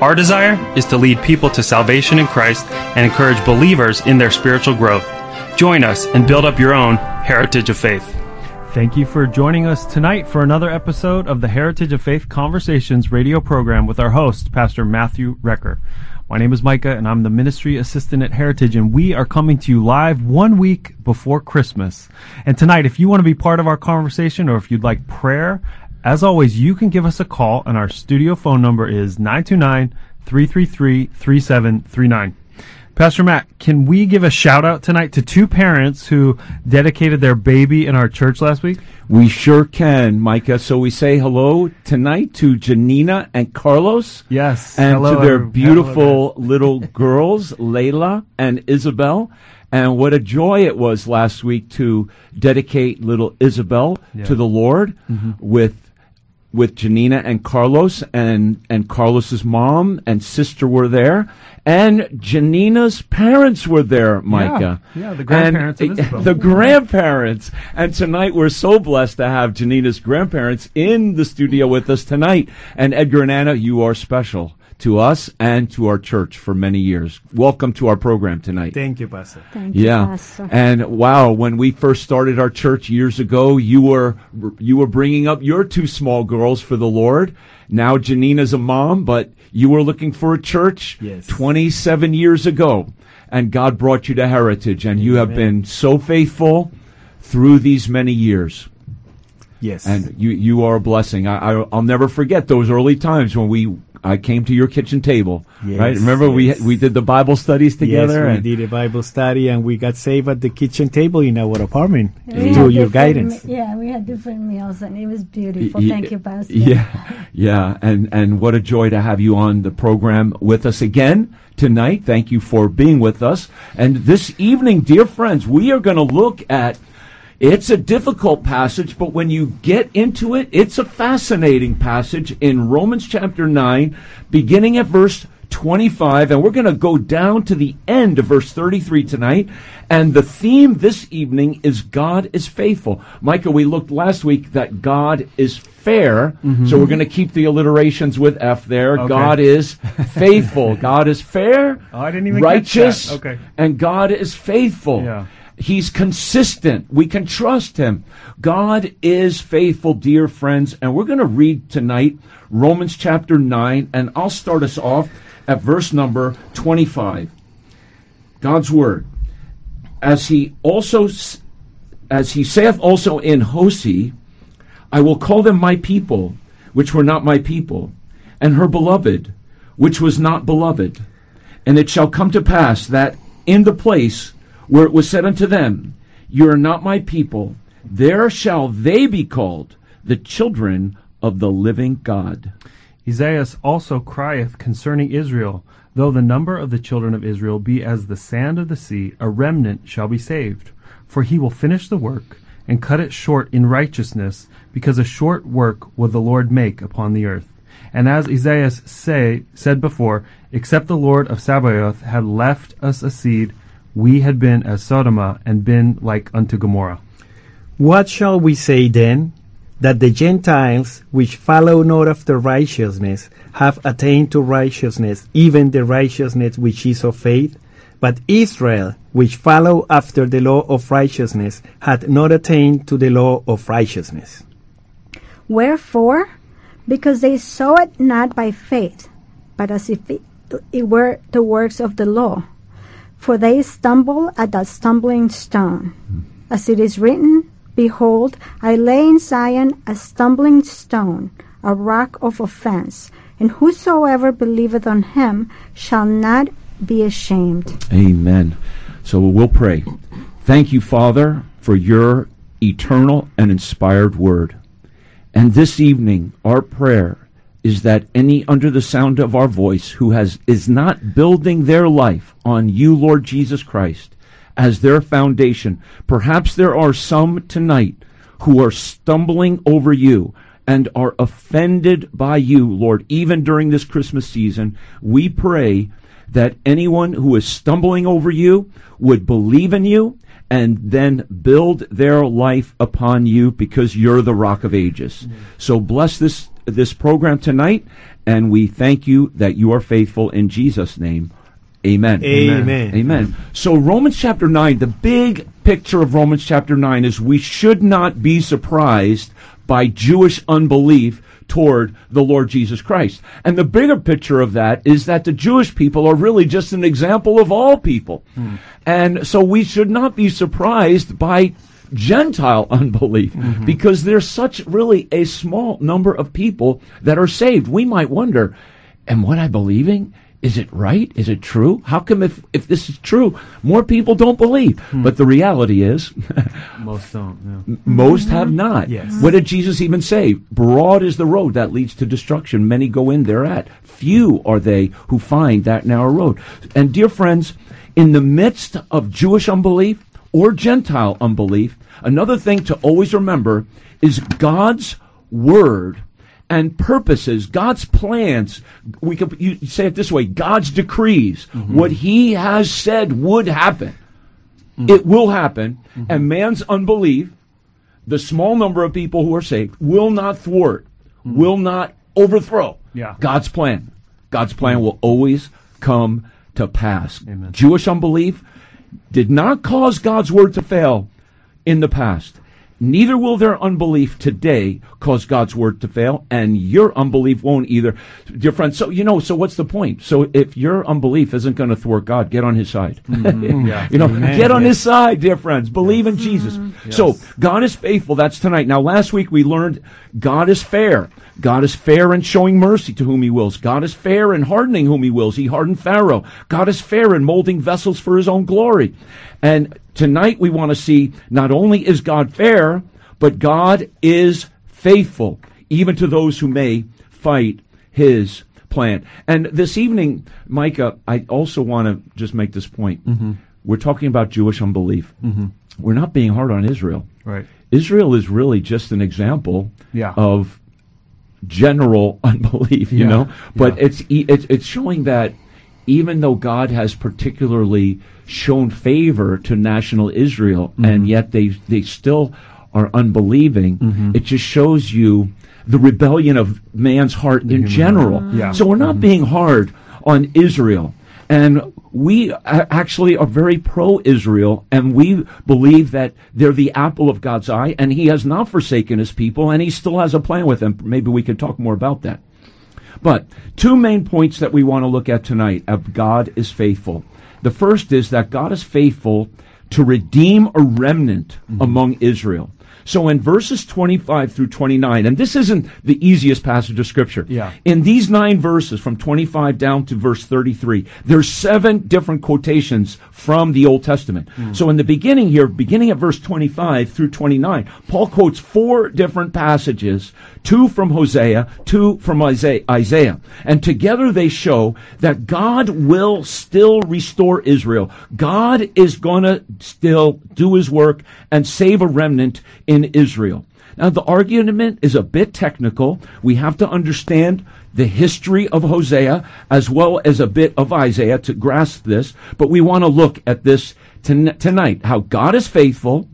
Our desire is to lead people to salvation in Christ and encourage believers in their spiritual growth. Join us and build up your own heritage of faith. Thank you for joining us tonight for another episode of the Heritage of Faith Conversations radio program with our host, Pastor Matthew Recker. My name is Micah and I'm the ministry assistant at Heritage and we are coming to you live one week before Christmas. And tonight, if you want to be part of our conversation or if you'd like prayer, as always, you can give us a call, and our studio phone number is 929 333 3739. Pastor Matt, can we give a shout out tonight to two parents who dedicated their baby in our church last week? We sure can, Micah. So we say hello tonight to Janina and Carlos. Yes. And Hello, to their beautiful little girls, Layla and Isabel. And what a joy it was last week to dedicate little Isabel Yeah. to the Lord Mm-hmm. with with Janina and Carlos and and Carlos's mom and sister were there and Janina's parents were there Micah. Yeah, the grandparents And, the grandparents. And tonight we're so blessed to have Janina's grandparents in the studio with us tonight. And Edgar and Anna you are special to us and to our church for many years welcome to our program tonight Thank you, Pastor. Thank you, yeah, Pastor. and wow, when we first started our church years ago, you were you were bringing up your two small girls for the Lord. Now Janina's a mom, but you were looking for a church Yes. 27 years ago, and God brought you to Heritage, and you have been so faithful through these many years. Yes. And you you are a blessing. I, I I'll never forget those early times when we I came to your kitchen table. Yes, right? Remember yes. we we did the Bible studies together. Yes, and- we did a Bible study and we got saved at the kitchen table in our apartment We through your guidance. me- yeah, we had different meals and it was beautiful. Y- Thank you, Pastor. Yeah, yeah, and and what a joy to have you on the program with us again tonight. Thank you for being with us. And this evening, dear friends, we are going to look at. It's a difficult passage, but when you get into it, it's a fascinating passage in Romans chapter 9, beginning at verse 25, and we're going to go down to the end of verse 33 tonight. And the theme this evening is God is faithful. Micah, we looked last week that God is fair, so mm-hmm. we're going to keep the alliterations with F there. Okay. God is faithful. God is fair, Oh, I didn't even righteous. Okay. and God is faithful. Yeah. He's consistent. We can trust him. God is faithful, dear friends. And we're going to read tonight Romans chapter 9, and I'll start us off at verse number 25. God's word. As he also, as he saith also in Hosea, I will call them my people, which were not my people, and her beloved, which was not beloved. And it shall come to pass that in the place where it was said unto them, You are not my people, there shall they be called the children of the living God. Isaiah also crieth concerning Israel, though the number of the children of Israel be as the sand of the sea, a remnant shall be saved. For he will finish the work, and cut it short in righteousness, because a short work will the Lord make upon the earth. And as Isaiah say, said before, except the Lord of Sabaoth had left us a seed, we had been as Sodoma, and been like unto Gomorrah. What shall we say then? That the Gentiles, which follow not after righteousness, have attained to righteousness, even the righteousness which is of faith? But Israel, which follow after the law of righteousness, hath not attained to the law of righteousness. Wherefore? Because they saw it not by faith, but as if it, it were the works of the law. For they stumble at that stumbling stone. As it is written, Behold, I lay in Zion a stumbling stone, a rock of offense, and whosoever believeth on him shall not be ashamed. Amen. So we'll pray. Thank you, Father, for your eternal and inspired word. And this evening, our prayer is that any under the sound of our voice who has is not building their life on you, Lord Jesus Christ, as their foundation. Perhaps there are some tonight who are stumbling over you and are offended by you, Lord, even during this Christmas season. We pray that anyone who is stumbling over you would believe in you and then build their life upon you because you're the rock of ages. So bless this this program tonight and we thank you that you are faithful in Jesus name. Amen. Amen. Amen. So Romans chapter 9, the big picture of Romans chapter 9 is we should not be surprised by Jewish unbelief toward the Lord Jesus Christ. And the bigger picture of that is that the Jewish people are really just an example of all people. Hmm. And so we should not be surprised by Gentile unbelief mm-hmm. because there's such really a small number of people that are saved. We might wonder, am what I believing? Is it right? Is it true? How come if, if this is true, more people don't believe? Hmm. But the reality is, Most don't. Yeah. most mm-hmm. have not. Yes. What did Jesus even say? Broad is the road that leads to destruction. Many go in thereat. Few are they who find that narrow road. And dear friends, in the midst of Jewish unbelief or Gentile unbelief, another thing to always remember is God's word and purposes, God's plans. We could you say it this way: God's decrees, mm-hmm. what He has said would happen, mm-hmm. it will happen, mm-hmm. and man's unbelief, the small number of people who are saved, will not thwart, will not overthrow Yeah. God's plan. God's plan will always come to pass. Amen. Jewish unbelief did not cause God's word to fail in the past. Neither will their unbelief today cause God's word to fail, and your unbelief won't either, dear friends. So you know, so what's the point? So if your unbelief isn't going to thwart God, get on His side. Mm-hmm. Yeah. You know, Amen. get on his side, dear friends. Believe in Jesus. Mm-hmm. So, God is faithful. That's tonight. Now, last week we learned God is fair. God is fair in showing mercy to whom he wills. God is fair in hardening whom he wills. He hardened Pharaoh. God is fair in molding vessels for his own glory. And tonight we want to see not only is God fair, but God is faithful, even to those who may fight his plan. And this evening, Micah, I also want to just make this point. Mm-hmm. We're talking about Jewish unbelief. Mm-hmm. We're not being hard on Israel. Right. Israel is really just an example Yeah. of general unbelief, you Yeah, know. But yeah. it's it's it's showing that even though God has particularly shown favor to national Israel, Mm-hmm. and yet they they still are unbelieving, Mm-hmm. it just shows you the rebellion of man's heart in general. Yeah. Mm-hmm. So we're not being hard on Israel. And we actually are very pro Israel, and we believe that they're the apple of God's eye, and He has not forsaken His people, and He still has a plan with them. Maybe we could talk more about that. But two main points that we want to look at tonight of God is faithful. The first is that God is faithful to redeem a remnant mm-hmm. among Israel. So in verses 25 through 29, and this isn't the easiest passage of scripture. Yeah. In these nine verses, from 25 down to verse 33, there's seven different quotations from the Old Testament. Mm. So in the beginning here, beginning at verse 25 through 29, Paul quotes four different passages, two from Hosea, two from Isaiah. And together they show that God will still restore Israel. God is gonna still do his work and save a remnant in Israel. Now, the argument is a bit technical. We have to understand the history of Hosea as well as a bit of Isaiah to grasp this, but we want to look at this ton- tonight how God is faithful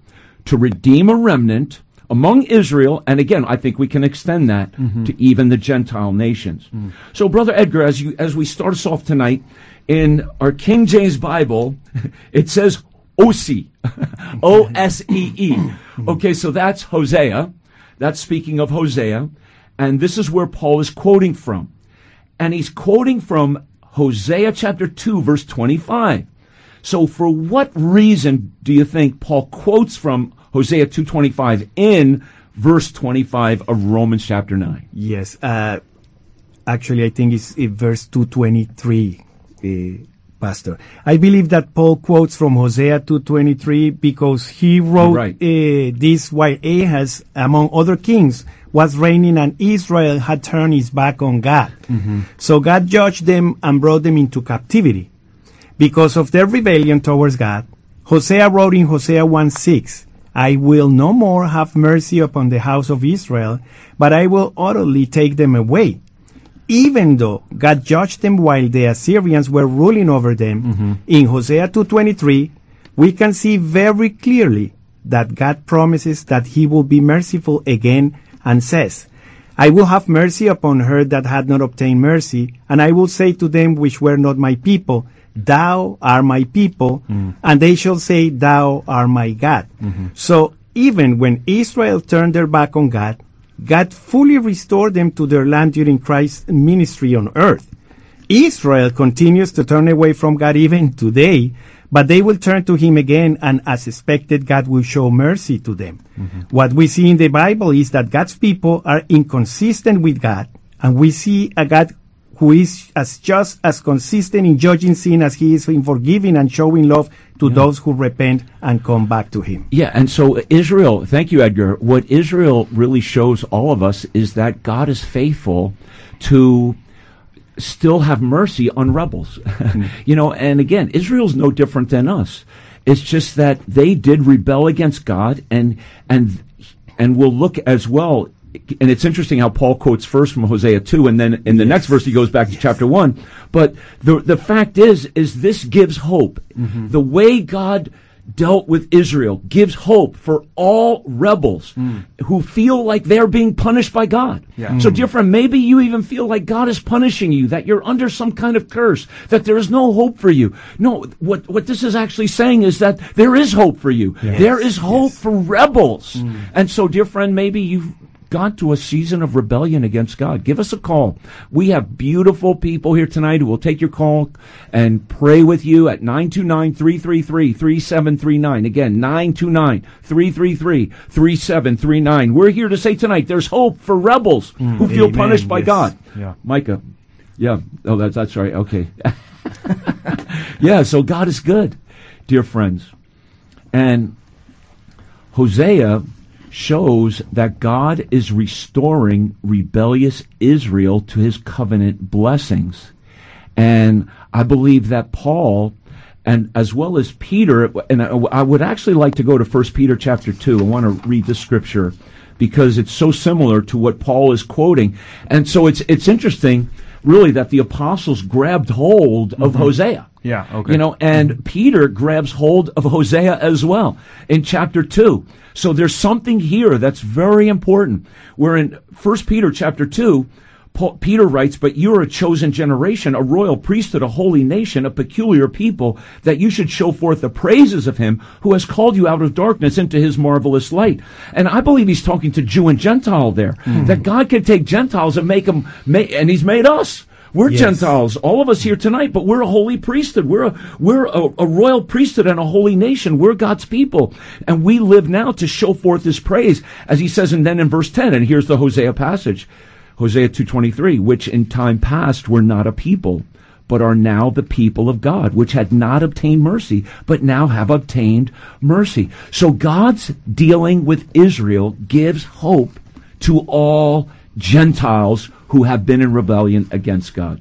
to redeem a remnant among Israel, and again, I think we can extend that mm-hmm. to even the Gentile nations. Mm. So, Brother Edgar, as you as we start us off tonight, in our King James Bible, it says Osee, O S E E. Mm-hmm. Okay, so that's Hosea. That's speaking of Hosea, and this is where Paul is quoting from, and he's quoting from Hosea chapter two, verse twenty-five. So, for what reason do you think Paul quotes from Hosea 2:25 in verse 25 of Romans chapter 9? Yes. Uh, actually, I think it's verse 223, uh, Pastor. I believe that Paul quotes from Hosea 223 because he wrote Right. uh, this while Ahaz, among other kings, was reigning and Israel had turned his back on God. So God judged them and brought them into captivity. Because of their rebellion towards God, Hosea wrote in Hosea 1 6, I will no more have mercy upon the house of Israel, but I will utterly take them away. Even though God judged them while the Assyrians were ruling over them, mm-hmm. in Hosea 2.23, we can see very clearly that God promises that he will be merciful again and says, I will have mercy upon her that had not obtained mercy, and I will say to them which were not my people, Thou are my people, mm-hmm. and they shall say, Thou art my God. Mm-hmm. So even when Israel turned their back on God, God fully restored them to their land during Christ's ministry on earth. Israel continues to turn away from God even today, but they will turn to Him again, and as expected, God will show mercy to them. Mm-hmm. What we see in the Bible is that God's people are inconsistent with God, and we see a God who is as just as consistent in judging sin as He is in forgiving and showing love to those who repent and come back to Him. Yeah, and so Israel, thank you, Edgar. What Israel really shows all of us is that God is faithful to still have mercy on rebels. Mm-hmm. you know, and again, Israel's no different than us. It's just that they did rebel against God and and and we'll look as well and it's interesting how Paul quotes first from Hosea 2 and then in the next verse he goes back to chapter 1 but the the fact is is this gives hope. Mm-hmm. The way God dealt with Israel gives hope for all rebels mm. who feel like they're being punished by God. So, mm. dear friend, maybe you even feel like God is punishing you, that you're under some kind of curse, that there is no hope for you. No, what, what this is actually saying is that there is hope for you. There is hope for rebels. Mm. And so, dear friend, maybe you've gone to a season of rebellion against God, give us a call. We have beautiful people here tonight who will take your call and pray with you at 929-333-3739. Again, 929-333-3739. We're here to say tonight there's hope for rebels who mm. feel Amen. punished by Yes. God. Yeah. Micah. Yeah. Oh, that's, that's right. Okay. yeah, so God is good, dear friends. And Hosea shows that God is restoring rebellious Israel to his covenant blessings. And I believe that Paul and as well as Peter and I, would actually like to go to 1 Peter chapter 2. I want to read the scripture because it's so similar to what Paul is quoting. And so it's it's interesting really that the apostles grabbed hold of mm-hmm. Hosea. Yeah, okay. You know, and Peter grabs hold of Hosea as well in chapter 2. So there's something here that's very important. We're in 1 Peter chapter 2, Paul, Peter writes, But you are a chosen generation, a royal priesthood, a holy nation, a peculiar people, that you should show forth the praises of him who has called you out of darkness into his marvelous light. And I believe he's talking to Jew and Gentile there. Hmm. That God can take Gentiles and make them, and he's made us. We're Yes. Gentiles, all of us here tonight, but we're a holy priesthood. We're a, we're a, a royal priesthood and a holy nation. We're God's people. And we live now to show forth his praise, as he says, and then in verse 10, and here's the Hosea passage. Hosea 2.23, which in time past were not a people, but are now the people of God, which had not obtained mercy, but now have obtained mercy. So God's dealing with Israel gives hope to all Gentiles who have been in rebellion against God.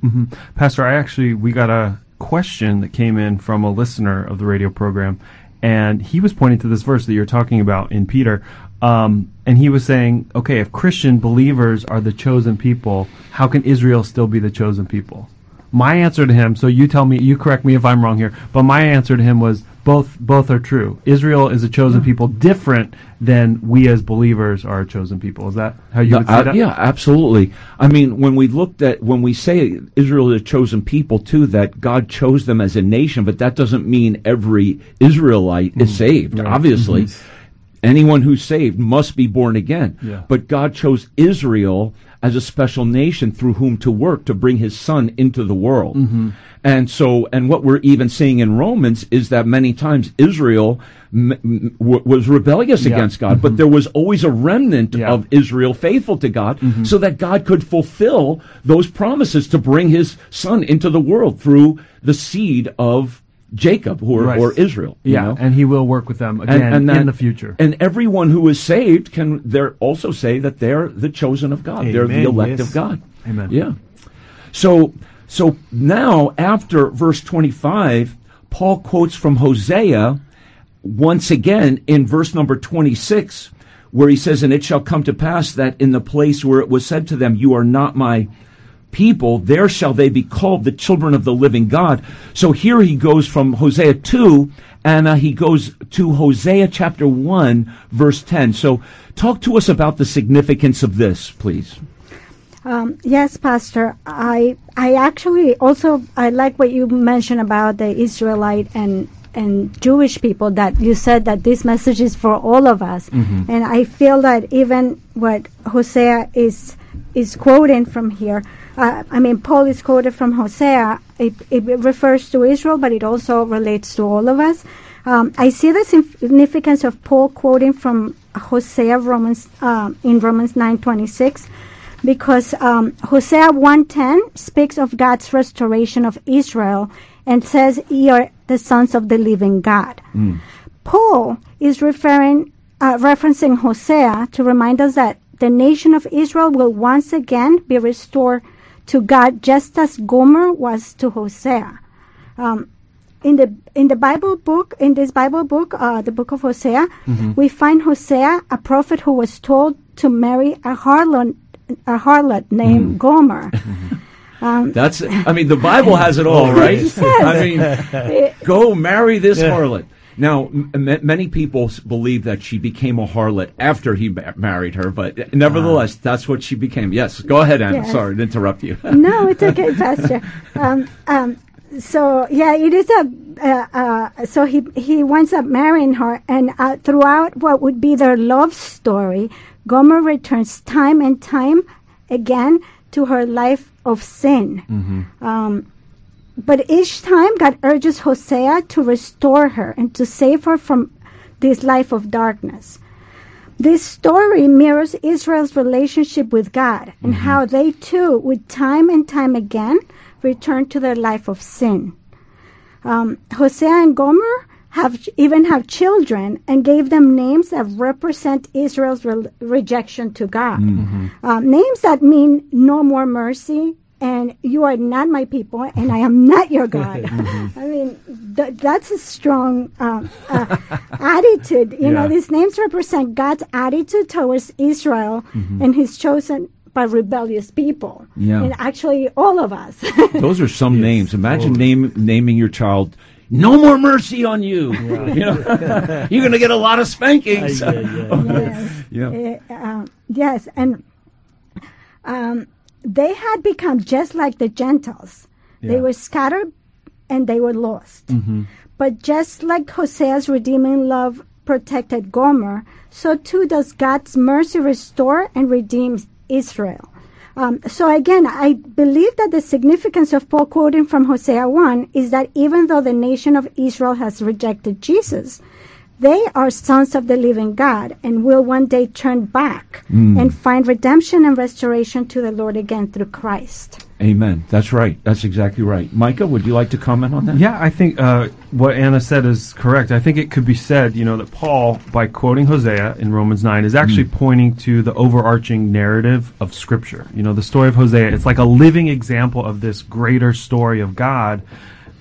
Pastor, I actually we got a question that came in from a listener of the radio program, and he was pointing to this verse that you're talking about in Peter, um, and he was saying, okay, if Christian believers are the chosen people, how can Israel still be the chosen people? My answer to him, so you tell me, you correct me if I'm wrong here, but my answer to him was both both are true. Israel is a chosen people, different than we as believers are a chosen people. Is that how you would say Uh, that? yeah, absolutely. I mean, when we looked at when we say Israel is a chosen people too, that God chose them as a nation, but that doesn't mean every Israelite is saved. Obviously, anyone who's saved must be born again. Yeah. But God chose Israel as a special nation through whom to work to bring His Son into the world. Mm-hmm. And so, and what we're even seeing in Romans is that many times Israel m- m- was rebellious Yeah. against God, but mm-hmm. there was always a remnant Yeah. of Israel faithful to God, mm-hmm. so that God could fulfill those promises to bring His Son into the world through the seed of Jacob or, Right. or Israel. you Yeah, know? and he will work with them again that- in the future. And everyone who is saved can there also say that they're the chosen of God. they're the elect yes. of God. Amen. Yeah. So so now after verse 25, Paul quotes from Hosea once again in verse number 26, where he says, And it shall come to pass that in the place where it was said to them, You are not my people, there shall they be called the children of the living God. So here he goes from Hosea 2 and uh, he goes to Hosea chapter 1, verse 10. So talk to us about the significance of this, please. Um, yes, Pastor. I I actually also I like what you mentioned about the Israelite and and Jewish people that you said that this message is for all of us, Mm-hmm. and I feel that even what Hosea is is quoting from here. Uh, I mean, Paul is quoted from Hosea. It, it refers to Israel, but it also relates to all of us. Um, I see the significance of Paul quoting from Hosea Romans um in Romans nine twenty six because um, Hosea 1:10 speaks of God's restoration of Israel and says, "Ye are the sons of the living God." Paul is referring, uh, referencing Hosea to remind us that the nation of Israel will once again be restored to God, just as Gomer was to Hosea. Um, in the in the Bible book, in this Bible book, uh, the book of Hosea, we find Hosea, a prophet who was told to marry a harlot, a harlot named Gomer. That's, I mean, the Bible has it all, right? I mean, go marry this harlot. Now, m- many people believe that she became a harlot after he ma- married her, but nevertheless, that's what she became. Yes, go ahead, Anna. Yes. Sorry to interrupt you. no, it's okay, Pastor. Um, um, so yeah, it is a. Uh, uh, so he he winds up marrying her, and uh, throughout what would be their love story, Gomer returns time and time again to her life of sin. Um, but each time, God urges Hosea to restore her and to save her from this life of darkness. This story mirrors Israel's relationship with God and how they too would time and time again return to their life of sin. Um, Hosea and Gomer have even have children and gave them names that represent Israel's re- rejection to God. Um, names that mean no more mercy and you are not my people and I am not your God. I mean, th- that's a strong um, uh, attitude. You know, these names represent God's attitude towards Israel and his chosen by rebellious people. Yeah. And actually, all of us. Those are some names. Imagine name, naming your child, no more mercy on you. You know, you're going to get a lot of spankings. Yeah, yeah. yes. Yeah. Uh, um, yes, and um, they had become just like the Gentiles. They were scattered and they were lost. Mm-hmm. But just like Hosea's redeeming love protected Gomer, so too does God's mercy restore and redeem Israel. Um, so again, I believe that the significance of Paul quoting from Hosea 1 is that even though the nation of Israel has rejected Jesus, they are sons of the living God and will one day turn back and find redemption and restoration to the Lord again through Christ. Amen. That's right. That's exactly right. Micah, would you like to comment on that? Yeah, I think uh, what Anna said is correct. I think it could be said, you know, that Paul, by quoting Hosea in Romans 9, is actually pointing to the overarching narrative of Scripture. You know, the story of Hosea, it's like a living example of this greater story of God,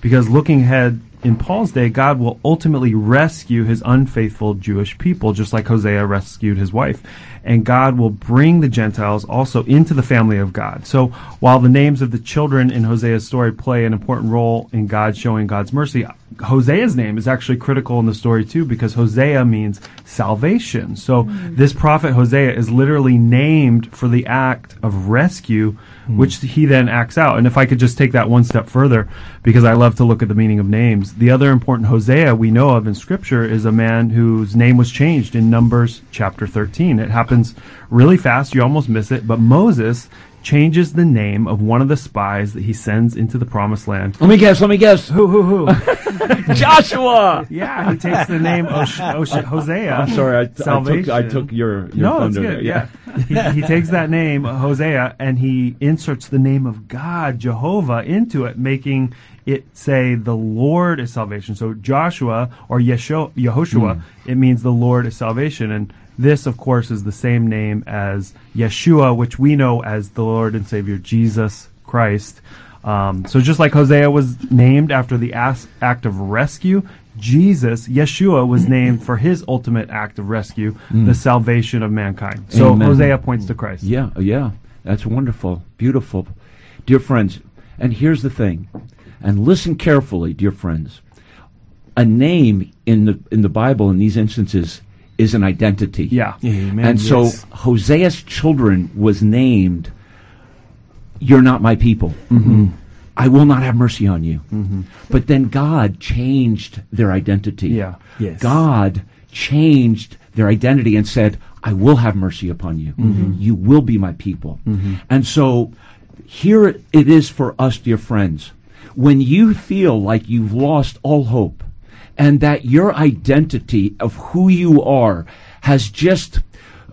because looking ahead, in Paul's day, God will ultimately rescue his unfaithful Jewish people, just like Hosea rescued his wife. And God will bring the Gentiles also into the family of God. So while the names of the children in Hosea's story play an important role in God showing God's mercy, Hosea's name is actually critical in the story too, because Hosea means salvation. So mm-hmm. this prophet Hosea is literally named for the act of rescue, hmm. which he then acts out. And if I could just take that one step further, because I love to look at the meaning of names, the other important Hosea we know of in Scripture is a man whose name was changed in Numbers chapter 13. It happens really fast, you almost miss it, but Moses changes the name of one of the spies that he sends into the promised land. Let me guess. Let me guess. Who, who, who? Joshua. yeah, he takes the name Osh- Osh- Hosea. I'm sorry. I, I took. I took your, your no, it's thunder. good. there. Yeah, he, he takes that name Hosea and he inserts the name of God, Jehovah, into it, making it say the Lord is salvation. So Joshua or Yesho- Yehoshua, hmm. it means the Lord is salvation, and this, of course, is the same name as Yeshua, which we know as the Lord and Savior Jesus Christ. Um, so just like Hosea was named after the as- act of rescue, Jesus, Yeshua, was named for his ultimate act of rescue, the salvation of mankind. So Amen. Hosea points to Christ. Yeah, yeah. That's wonderful. Beautiful. Dear friends, and here's the thing. And listen carefully, dear friends. A name in the in the Bible in these instances is an identity. Yeah. Amen. And so yes. Hosea's children was named You're not my people. Mm-hmm. I will not have mercy on you. Mm-hmm. But then God changed their identity. Yeah. Yes. God changed their identity and said, I will have mercy upon you. Mm-hmm. You will be my people. And so here it is for us, dear friends. When you feel like you've lost all hope and that your identity of who you are has just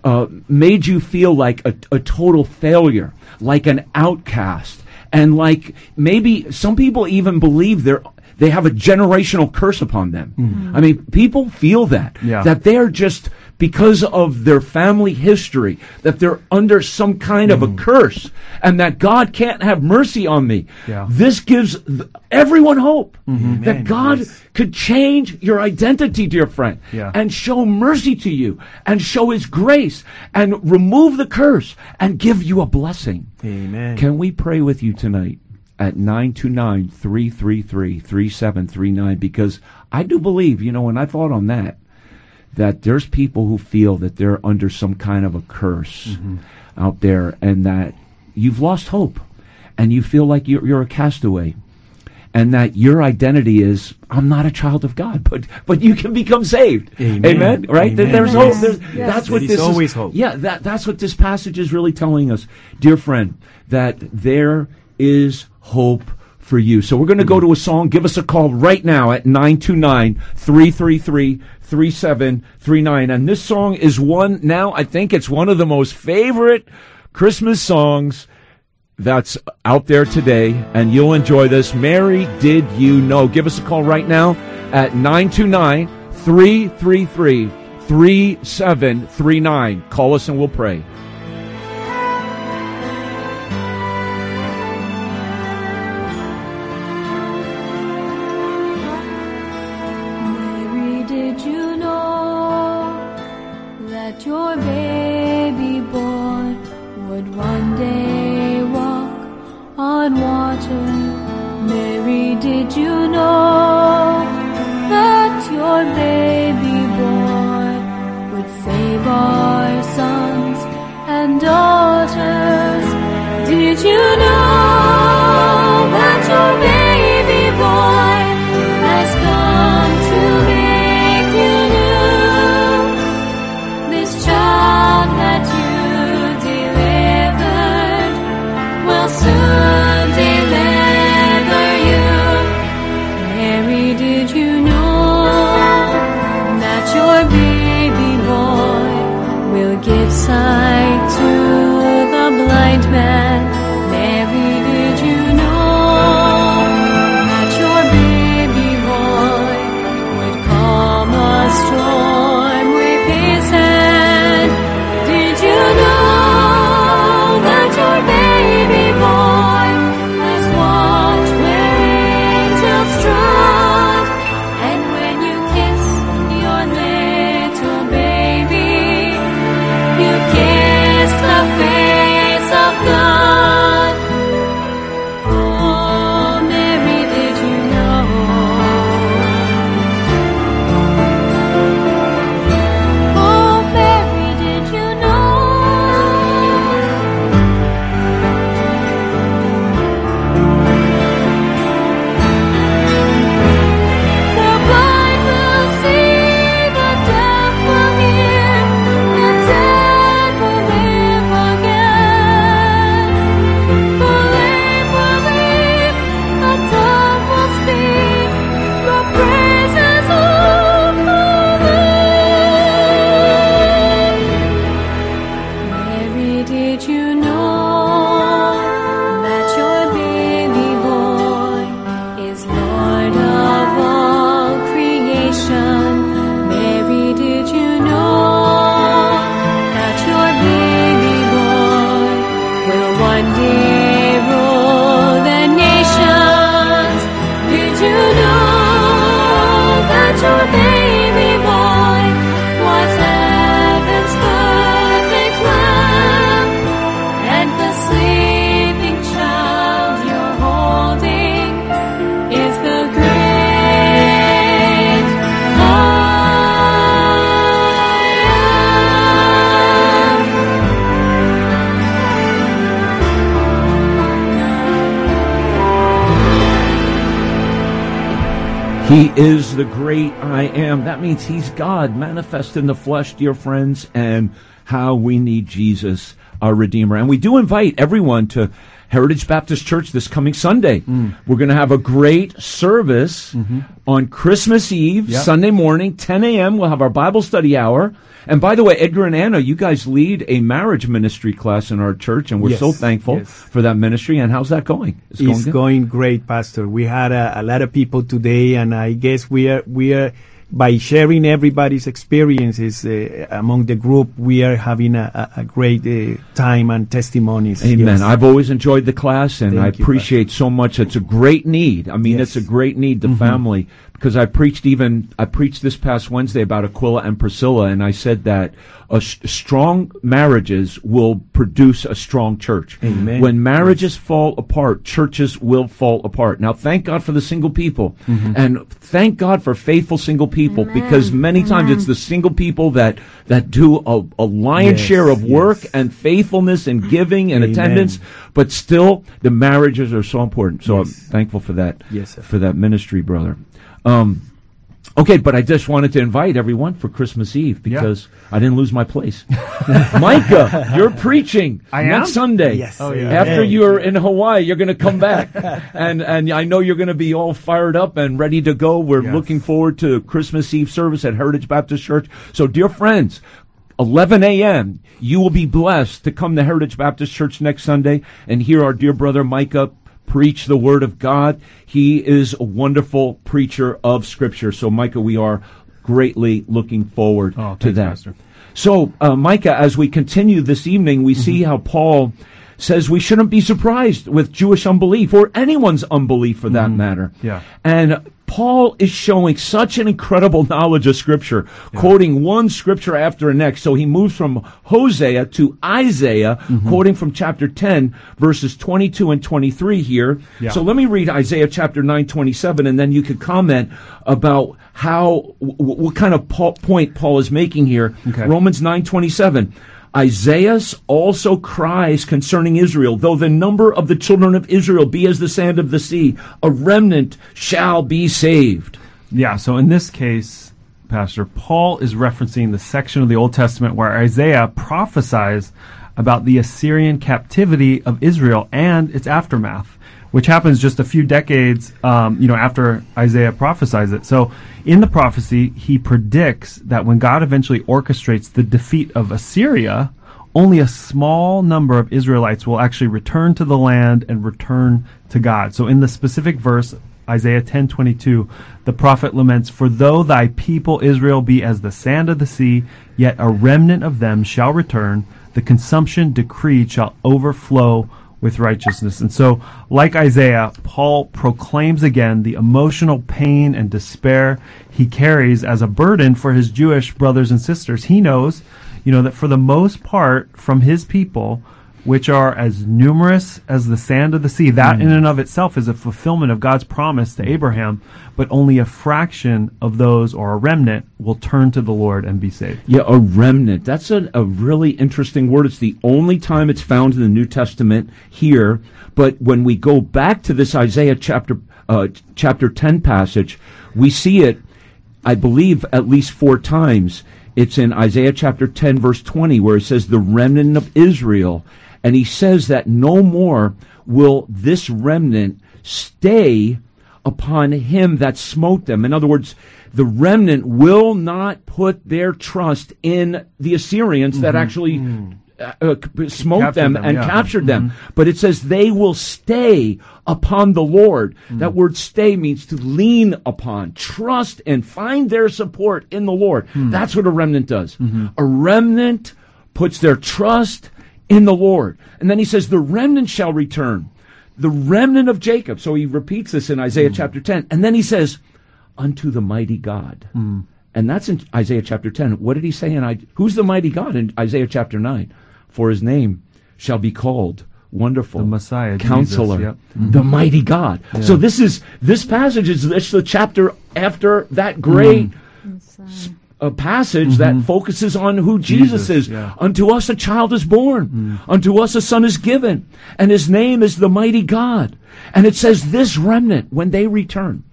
uh, made you feel like a, a total failure, like an outcast, and like maybe some people even believe they're they have a generational curse upon them. I mean, people feel that Yeah. that they're just because of their family history that they're under some kind of a mm. curse and that God can't have mercy on me. Yeah. This gives th- everyone hope mm-hmm. that Amen. God Yes. could change your identity, dear friend, Yeah. and show mercy to you and show his grace and remove the curse and give you a blessing. Amen. Can we pray with you tonight at 929 333 3739? Because I do believe, you know, and I thought on that, that there's people who feel that they're under some kind of a curse mm-hmm. out there and that you've lost hope and you feel like you're, you're a castaway and that your identity is I'm not a child of God, but but you can become saved. Amen. Right? Amen. There's Yes. hope. There's, Yes. That's what this always is. hope. Yeah, that that's what this passage is really telling us, dear friend, that there is hope for you. So we're going to go to a song. Give us a call right now at 929-333-3739. And this song is one now I think it's one of the most favorite Christmas songs that's out there today, and you'll enjoy this. Mary, did you know? Give us a call right now at 929 333 3739. Call us and we'll pray. He is the great I am. That means he's God manifest in the flesh, dear friends, and how we need Jesus, our Redeemer. And we do invite everyone to Heritage Baptist Church this coming Sunday. Mm. We're going to have a great service mm-hmm. on Christmas Eve, Yep. Sunday morning, 10 a.m. We'll have our Bible study hour. And by the way, Edgar and Anna, you guys lead a marriage ministry class in our church, and we're Yes, so thankful yes. for that ministry. And how's that going? It's It's good? going great, Pastor. We had a, a lot of people today, and I guess we are we are by sharing everybody's experiences uh, among the group, we are having a, a, a great uh, time and testimonies. Amen. Yes. I've always enjoyed the class, and Thank I you, appreciate so much. It's a great need. I mean, Yes. Mm-hmm. it's a great need. The family, because I preached even I preached this past Wednesday about Aquila and Priscilla, and I said that a s- strong marriages will produce a strong church. Amen. When marriages fall apart, churches will fall apart. Now, thank God for the single people, Mm-hmm. and thank God for faithful single people, because many times it's the single people that that do a, a lion's Yes, share of work yes. and faithfulness and giving and Amen. attendance, but still the marriages are so important. So I'm thankful for that. Yes, sir. for that ministry, brother. Um, okay, but I just wanted to invite everyone for Christmas Eve because I didn't lose my place. Micah, you're preaching I am? next Sunday. Yes. Oh, yeah. After Hey. you're in Hawaii, you're going to come back, and and I know you're going to be all fired up and ready to go. We're Yes. looking forward to Christmas Eve service at Heritage Baptist Church. So, dear friends. 11 a.m. You will be blessed to come to Heritage Baptist Church next Sunday and hear our dear brother Micah preach the Word of God. He is a wonderful preacher of Scripture. So, Micah, we are greatly looking forward Oh, to that. Pastor. So, uh, Micah, as we continue this evening, we see how Paul says we shouldn't be surprised with Jewish unbelief or anyone's unbelief for that matter. Yeah. And Paul is showing such an incredible knowledge of Scripture, quoting one Scripture after the next. So he moves from Hosea to Isaiah, mm-hmm. quoting from chapter 10, verses 22 and 23 here. Yeah. So let me read Isaiah chapter 9, 27, and then you could comment about how, w- w- what kind of Paul, point Paul is making here. Okay. Romans 9, 27. Isaiah also cries concerning Israel, though the number of the children of Israel be as the sand of the sea, a remnant shall be saved. Yeah, so in this case, Pastor, Paul is referencing the section of the Old Testament where Isaiah prophesies about the Assyrian captivity of Israel and its aftermath, which happens just a few decades, um, you know, after Isaiah prophesies it. So, in the prophecy, he predicts that when God eventually orchestrates the defeat of Assyria, only a small number of Israelites will actually return to the land and return to God. So, in the specific verse, Isaiah 10:22, the prophet laments, "For though thy people Israel be as the sand of the sea, yet a remnant of them shall return; the consumption decreed shall overflow with righteousness." And so, like Isaiah, Paul proclaims again the emotional pain and despair he carries as a burden for his Jewish brothers and sisters. He knows, you know, that for the most part from his people, which are as numerous as the sand of the sea. That in and of itself is a fulfillment of God's promise to Abraham, but only a fraction of those or a remnant will turn to the Lord and be saved. Yeah, a remnant. That's a, a really interesting word. It's the only time it's found in the New Testament here. But when we go back to this Isaiah chapter uh, chapter ten passage, we see it. I believe at least four times. It's in Isaiah chapter ten, verse twenty, where it says, "The remnant of Israel," and he says that no more will this remnant stay upon him that smote them. In other words, the remnant will not put their trust in the Assyrians that mm-hmm. actually mm. uh, uh, smote Captured them, them, and yeah. captured them. Mm-hmm. But it says they will stay upon the Lord. Mm. That word stay means to lean upon, trust, and find their support in the Lord. Mm. That's what a remnant does. Mm-hmm. A remnant puts their trust in the Lord. And then he says, the remnant shall return. The remnant of Jacob. So he repeats this in Isaiah hmm. chapter 10. And then he says, unto the mighty God. Hmm. And that's in Isaiah chapter 10. What did he say in I- Who's the mighty God in Isaiah chapter 9? For his name shall be called Wonderful, The Messiah, Jesus, Counselor, yep. Hmm. the mighty God. So this is this passage is this the chapter after that great a passage that mm-hmm. focuses on who Jesus, Jesus, is. yeah. Unto us a child is born. Mm. Unto us a son is given. And his name is the mighty God. And it says this remnant, when they return,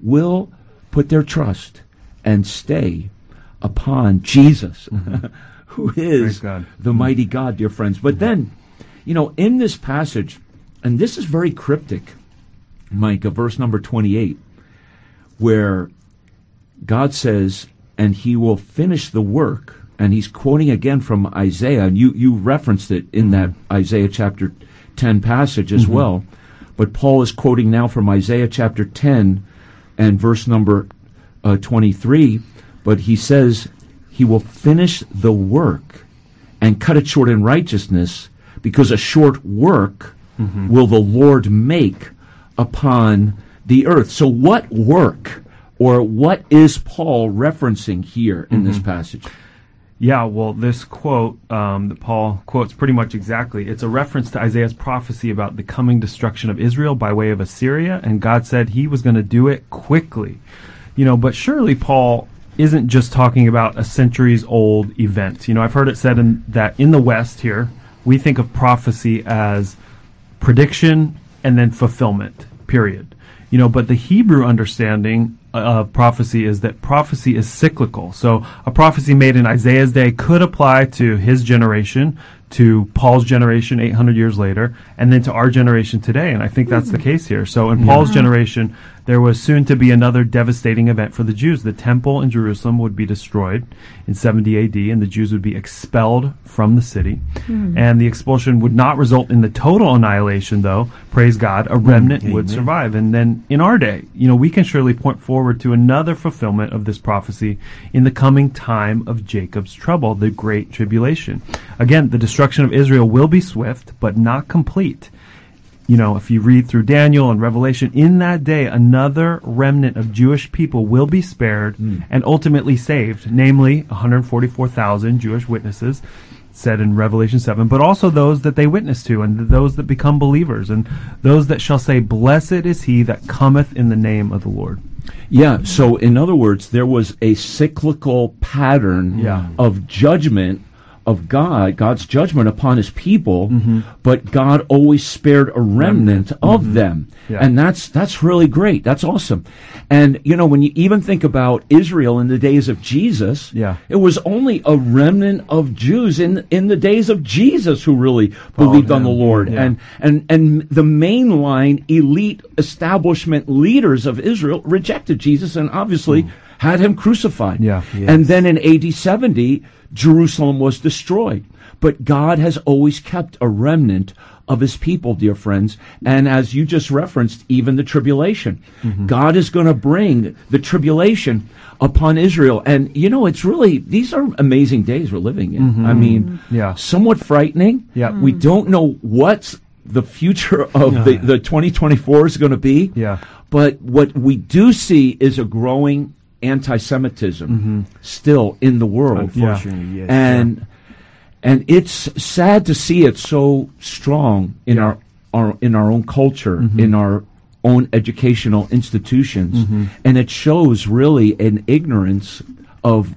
will put their trust and stay upon Jesus, mm-hmm. who is the mm-hmm. mighty God, dear friends. But then, you know, in this passage, and this is very cryptic, Micah, verse number 28, where God says, and he will finish the work. And he's quoting again from Isaiah, and you, you referenced it in that Isaiah chapter 10 passage as well. But Paul is quoting now from Isaiah chapter 10 and verse number uh, 23. But he says, He will finish the work and cut it short in righteousness, because a short work will the Lord make upon the earth. So, what work or what is Paul referencing here in this passage? Yeah, well, this quote um, that Paul quotes pretty much exactly. It's a reference to Isaiah's prophecy about the coming destruction of Israel by way of Assyria, and God said he was going to do it quickly. You know, but surely Paul isn't just talking about a centuries old event. You know, I've heard it said in, that in the West here, we think of prophecy as prediction and then fulfillment, period. You know, but the Hebrew understanding of prophecy is that prophecy is cyclical. So a prophecy made in Isaiah's day could apply to his generation, to Paul's generation 800 years later, and then to our generation today. And I think that's the case here. So in Paul's generation, there was soon to be another devastating event for the Jews. The temple in Jerusalem would be destroyed in 70 AD, and the Jews would be expelled from the city. Hmm. And the expulsion would not result in the total annihilation, though. Praise God, a remnant would survive. And then in our day, you know, we can surely point forward to another fulfillment of this prophecy in the coming time of Jacob's trouble, the Great Tribulation. Again, the destruction of Israel will be swift, but not complete you know, if you read through Daniel and Revelation, in that day, another remnant of Jewish people will be spared hmm. and ultimately saved, namely 144,000 Jewish witnesses, said in Revelation 7, but also those that they witness to, and those that become believers, and those that shall say, Blessed is he that cometh in the name of the Lord. Yeah, so in other words, there was a cyclical pattern Yeah. of judgment of God, God's judgment upon his people, but God always spared a remnant of them. Yeah. And that's that's really great. That's awesome. And you know, when you even think about Israel in the days of Jesus, Yeah. it was only a remnant of Jews in in the days of Jesus who really believed on the. Lord. Yeah. And and and the mainline elite establishment leaders of Israel rejected Jesus and obviously had him crucified. Yeah. And then in AD 70, Jerusalem was destroyed. But God has always kept a remnant of his people, dear friends. And as you just referenced, even the tribulation. Mm-hmm. God is going to bring the tribulation upon Israel. And, you know, it's really, these are amazing days we're living in. Mm-hmm. I mean, mm-hmm. Yeah. somewhat frightening. Yeah. We mm. don't know what's the future of the, the 2024 is going to be. Yeah. But what we do see is a growing anti-Semitism still in the world. Unfortunately, yes. And and it's sad to see it so strong in our, our in our own culture, mm-hmm. in our own educational institutions, mm-hmm. and it shows really an ignorance of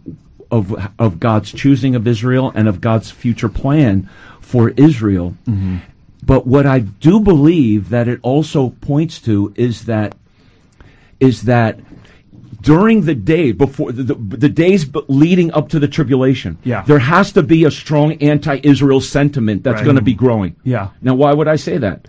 of of God's choosing of Israel and of God's future plan for Israel. Mm-hmm. But what I do believe that it also points to is that is that during the day before the, the, the days leading up to the tribulation, Yeah. there has to be a strong anti-Israel sentiment that's Right. going to be growing. Yeah. Now, why would I say that?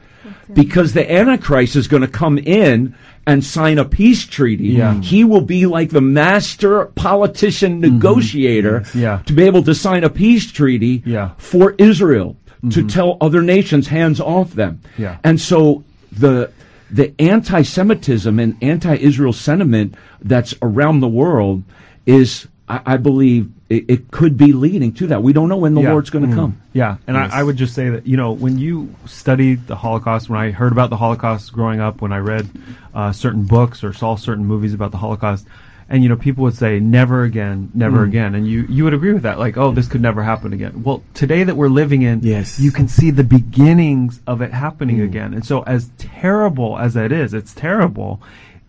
Because the Antichrist is going to come in and sign a peace treaty. Yeah. He will be like the master politician negotiator Mm-hmm. Yeah. to be able to sign a peace treaty Yeah. for Israel to tell other nations hands off them. Yeah. And so the the anti-Semitism and anti-Israel sentiment that's around the world is I, I believe it, it could be leading to that. We don't know when the Yeah. Lord's going to come. Yeah, and Yes. I, I would just say that you know when you studied the Holocaust, when I heard about the Holocaust growing up, when I read uh, certain books or saw certain movies about the Holocaust, and you know people would say never again, never Mm. again, and you you would agree with that, like oh this could never happen again. Well, today that we're living in, Yes. you can see the beginnings of it Mm. happening again, and so as terrible as that is, it's terrible.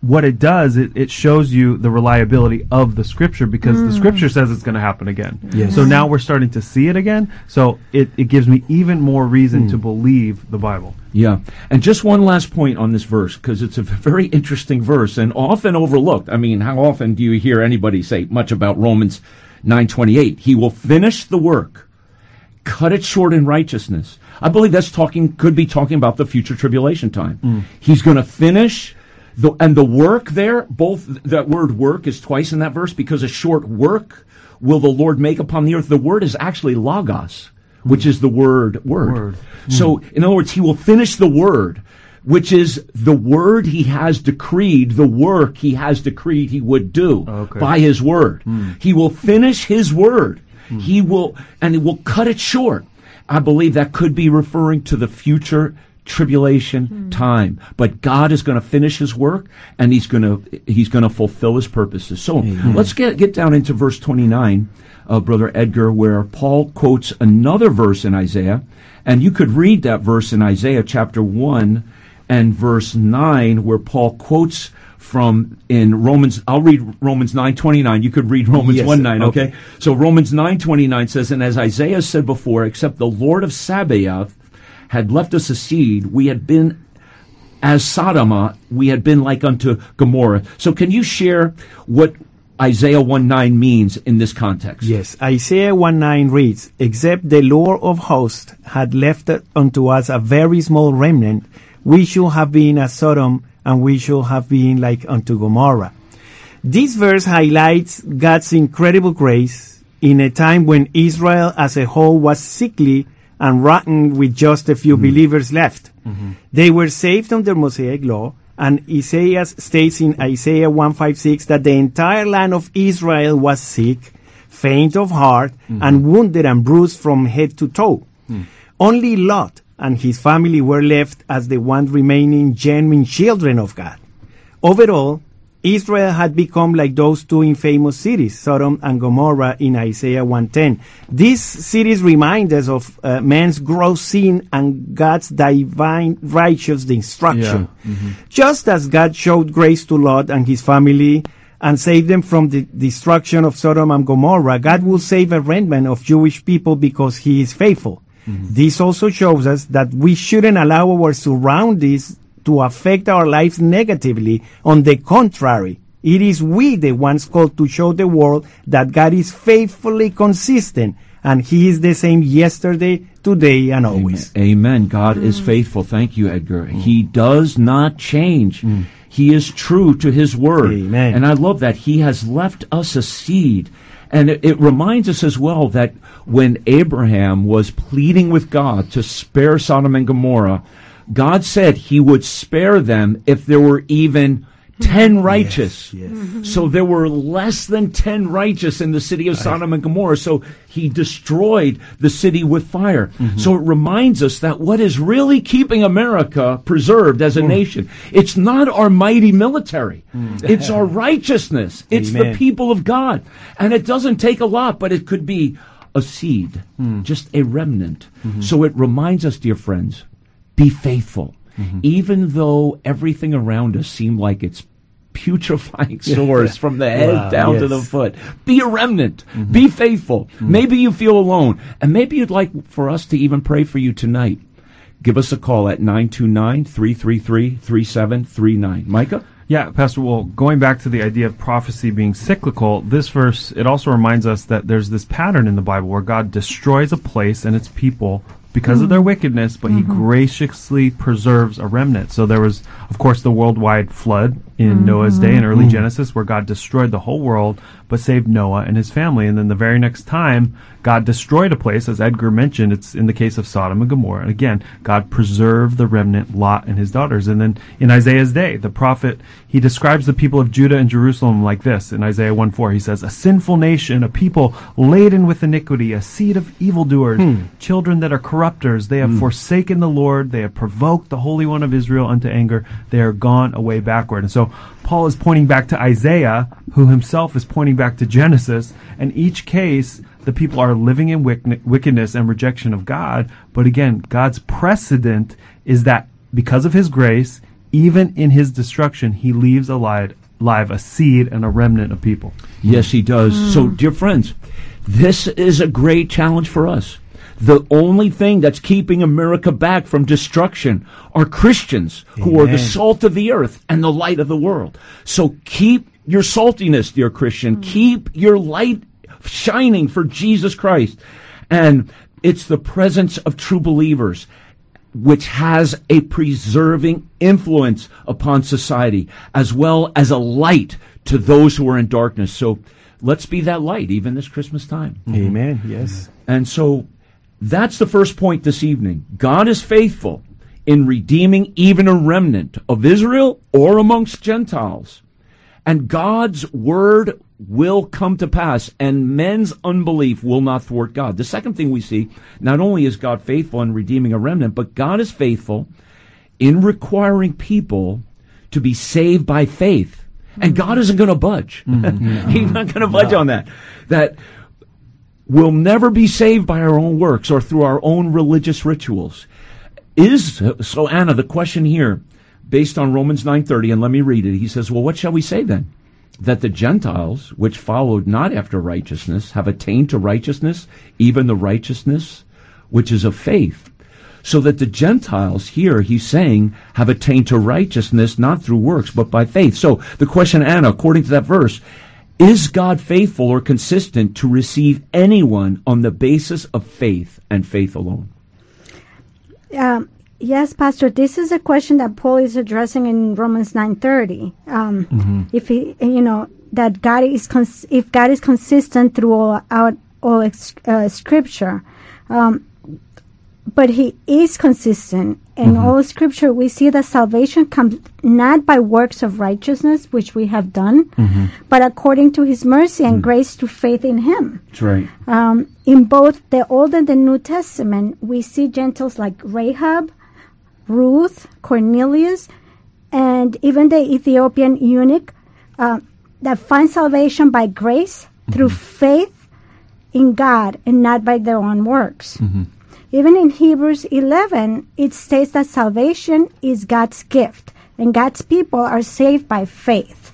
What it does, it, it shows you the reliability of the scripture because the hmm. scripture says it's going to happen again. Yes. So now we're starting to see it again. So it, it gives me even more reason to hmm. believe the Bible. Yeah. And just one last point on this verse, because it's a very interesting verse and often overlooked. I mean, how often do you hear anybody say much about Romans 9.28? He will finish the work, cut it short in righteousness. I believe that's talking, could be talking about the future tribulation time. Hmm. He's going to finish the, and the work there, both that word work is twice in that verse because a short work will the Lord make upon the earth. The word is actually logos, which is the word word. Word. So, hmm. in other words, he will finish the word, which is the word he has decreed, the work he has decreed he would do Okay. by his word. Hmm. He will finish his word. Hmm. He will, and he will cut it short. I believe that could be referring to the future tribulation time. But God is going to finish his work and he's going to, he's going to fulfill his purposes. So let's get, get down into verse 29, uh, Brother Edgar, where Paul quotes another verse in Isaiah. And you could read that verse in Isaiah chapter 1 and verse 9, where Paul quotes from in Romans, I'll read Romans 9.29. You could read Romans Yes, 1 9, okay? okay. So Romans 9.29 says, And as Isaiah said before, except the Lord of Sabaoth had left us a seed, we had been as Sodom, we had been like unto Gomorrah. So can you share what Isaiah 1 9 means in this context? Yes, Isaiah 1 9 reads, Except the Lord of hosts had left unto us a very small remnant, we should have been as Sodom, and we should have been like unto Gomorrah. This verse highlights God's incredible grace in a time when Israel as a whole was sickly and rotten with just a few mm-hmm. believers left. Mm-hmm. They were saved under Mosaic law, and Isaiah states in Isaiah 156 that the entire land of Israel was sick, faint of heart, mm-hmm. and wounded and bruised from head to toe. Mm. Only Lot and his family were left as the one remaining genuine children of God. Overall, Israel had become like those two infamous cities, Sodom and Gomorrah in Isaiah 110. These cities remind us of uh, man's gross sin and God's divine righteous destruction. Just as God showed grace to Lot and his family and saved them from the destruction of Sodom and Gomorrah, God will save a remnant of Jewish people because he is faithful. This also shows us that we shouldn't allow our surroundings to affect our lives negatively. On the contrary, it is we the ones called to show the world that God is faithfully consistent and He is the same yesterday, today, and always. Amen. God is mm. faithful. Thank you, Edgar. Mm. He does not change. Mm. He is true to his word. Amen. And I love that. He has left us a seed. And it, it reminds us as well that when Abraham was pleading with God to spare Sodom and Gomorrah, God said he would spare them if there were even 10 righteous. Yes. Mm-hmm. So there were less than 10 righteous in the city of Sodom and Gomorrah. So he destroyed the city with fire. Mm-hmm. So it reminds us that what is really keeping America preserved as a mm. nation, it's not our mighty military. Mm. It's our righteousness. It's the people of God. And it doesn't take a lot, but it could be a seed, mm. just a remnant. Mm-hmm. So it reminds us, dear friends, be faithful. Mm-hmm. Even though everything around us seem like it's putrefying sores from the head Wow, down to the foot. Be a remnant. Mm-hmm. Be faithful. Mm-hmm. Maybe you feel alone. And maybe you'd like for us to even pray for you tonight. Give us a call at 929-333-3739. Micah? Yeah, Pastor. Well, going back to the idea of prophecy being cyclical, this verse it also reminds us that there's this pattern in the Bible where God destroys a place and its people because of their mm-hmm. wickedness, but He mm-hmm. graciously preserves a remnant. So there was, of course, the worldwide flood in Noah's day in early mm-hmm. Genesis, where God destroyed the whole world but saved Noah and his family. And then the very next time God destroyed a place, as Edgar mentioned, it's in the case of Sodom and Gomorrah. And again, God preserved the remnant, Lot and his daughters. And then in Isaiah's day, the prophet, he describes the people of Judah and Jerusalem like this in Isaiah 1 4. He says, A sinful nation, a people laden with iniquity, a seed of evildoers, hmm. children that are corrupters. They have hmm. forsaken the Lord. They have provoked the Holy One of Israel unto anger. They are gone away backward. And so Paul is pointing back to Isaiah, who himself is pointing back to Genesis. And each case, the people are living in wickedness and rejection of God. But again, God's precedent is that because of his grace, even in his destruction, he leaves alive, alive a seed and a remnant of people. Yes, he does. So, hmm. dear friends, this is a great challenge for us. The only thing that's keeping America back from destruction are Christians who are the salt of the earth and the light of the world. So keep your saltiness, dear Christian. Mm. Keep your light shining for Jesus Christ. And it's the presence of true believers which has a preserving influence upon society as well as a light to those who are in darkness. So let's be that light even this Christmas time. Amen. Yes. And so that's the first point this evening. God is faithful in redeeming even a remnant of Israel or amongst Gentiles. And God's word will come to pass, and men's unbelief will not thwart God. The second thing we see, not only is God faithful in redeeming a remnant, but God is faithful in requiring people to be saved by faith. And mm-hmm. God isn't going to budge. Mm-hmm. He's not going to budge on that. That we'll never be saved by our own works or through our own religious rituals. Is so Anna, the question here based on Romans 9:30 and let me read it. He says, "Well, what shall we say then? That the Gentiles which followed not after righteousness have attained to righteousness, even the righteousness which is of faith." So that the Gentiles here, he's saying, have attained to righteousness not through works, but by faith. So the question, Anna, according to that verse, is God faithful or consistent to receive anyone on the basis of faith and faith alone? Um, yes, Pastor. This is a question that Paul is addressing in Romans nine thirty. Um, If he, you know, that God is cons- if God is consistent through all out all ex- uh, Scripture, um, but He is consistent in mm-hmm. all Scripture. We see that salvation comes not by works of righteousness, which we have done, mm-hmm. but according to His mercy and mm. grace through faith in Him That's right. um, in both the Old and the New Testament, we see Gentiles like Rahab, Ruth, Cornelius, and even the Ethiopian eunuch uh, that find salvation by grace through mm-hmm. faith in God and not by their own works. Even in Hebrews 11, it states that salvation is God's gift and God's people are saved by faith.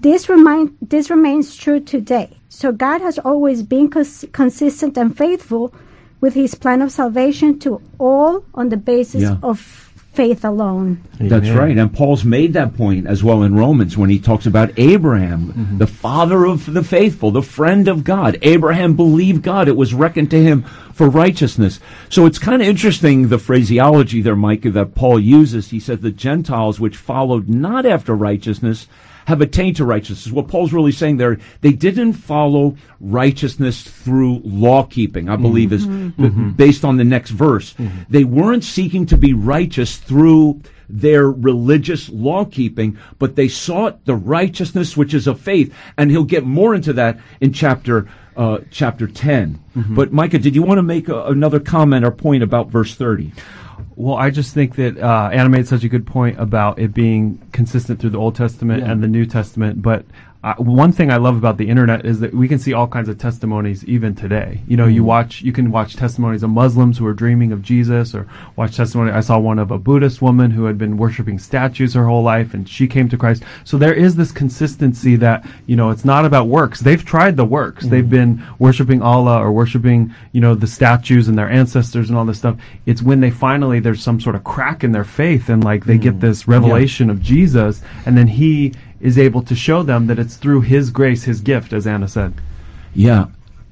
This, remind, this remains true today. So God has always been cons- consistent and faithful with his plan of salvation to all on the basis Yeah. of faith alone. That's right. And Paul's made that point as well in Romans when he talks about Abraham, mm-hmm. the father of the faithful, the friend of God. Abraham believed God. It was reckoned to him for righteousness. So it's kind of interesting the phraseology there, Micah, that Paul uses. He says the Gentiles which followed not after righteousness have attained to righteousness. What Paul's really saying there, they didn't follow righteousness through law keeping, I believe is mm-hmm. b- mm-hmm. based on the next verse. Mm-hmm. They weren't seeking to be righteous through their religious law keeping, but they sought the righteousness which is of faith. And he'll get more into that in chapter uh, chapter 10. But Micah, did you want to make a, another comment or point about verse 30? Well, I just think that uh, Anna made such a good point about it being consistent through the Old Testament Yeah. and the New Testament. But uh, one thing I love about the internet is that we can see all kinds of testimonies even today. You know, you watch, you can watch testimonies of Muslims who are dreaming of Jesus, or watch testimony. I saw one of a Buddhist woman who had been worshiping statues her whole life, and she came to Christ. So there is this consistency that you know it's not about works. They've tried the works. They've been worshiping Allah or worshiping you know the statues and their ancestors and all this stuff. It's when they finally there's some sort of crack in their faith and like they get this revelation of Jesus, and then He is able to show them that it's through His grace, His gift, as Anna said. Yeah,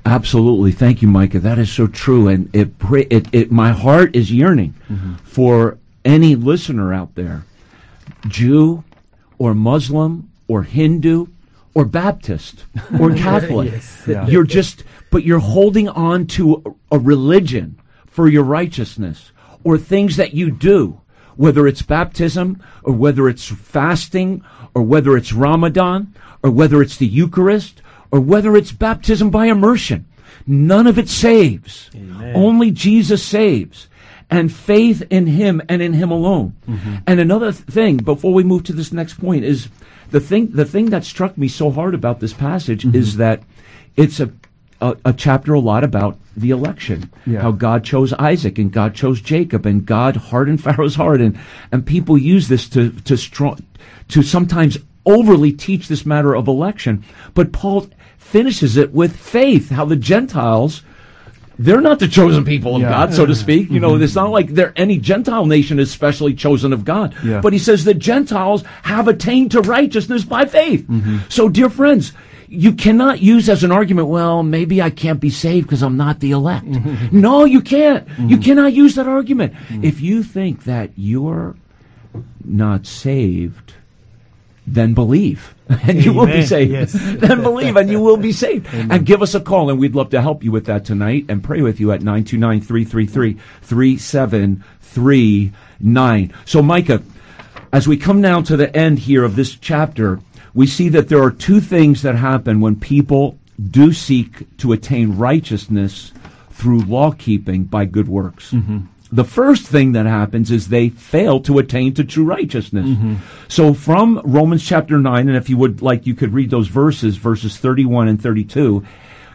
absolutely. Thank you, Micah. That is so true, and it it, it my heart is yearning mm-hmm. for any listener out there, Jew or Muslim or Hindu or Baptist or Catholic. Yes. Yeah. You're just, but you're holding on to a religion for your righteousness or things that you do, whether it's baptism or whether it's fasting or whether it's Ramadan or whether it's the Eucharist or whether it's baptism by immersion. None of it saves. Only Jesus saves. And faith in Him and in Him alone. Mm-hmm. And another thing, before we move to this next point, is the thing, the thing that struck me so hard about this passage mm-hmm. is that it's a, a, a chapter a lot about the election. Yeah. How God chose Isaac and God chose Jacob and God hardened Pharaoh's heart. And, and people use this to, to strong, to sometimes overly teach this matter of election. But Paul finishes it with faith, how the Gentiles, they're not the chosen people of Yeah. God, so to speak. You know, mm-hmm. it's not like there any Gentile nation is specially chosen of God. Yeah. But he says the Gentiles have attained to righteousness by faith. Mm-hmm. So, dear friends, you cannot use as an argument, well, maybe I can't be saved because I'm not the elect. No, you can't. You mm-hmm. cannot use that argument. Mm-hmm. If you think that you're not saved, then believe and you will be saved. Yes. then believe and you will be saved. And give us a call and we'd love to help you with that tonight and pray with you at 929-333-3739. So Micah, as we come now to the end here of this chapter, we see that there are two things that happen when people do seek to attain righteousness through law keeping by good works. Mm-hmm. The first thing that happens is they fail to attain to true righteousness. Mm-hmm. So from Romans chapter 9, and if you would like, you could read those verses, verses 31 and 32.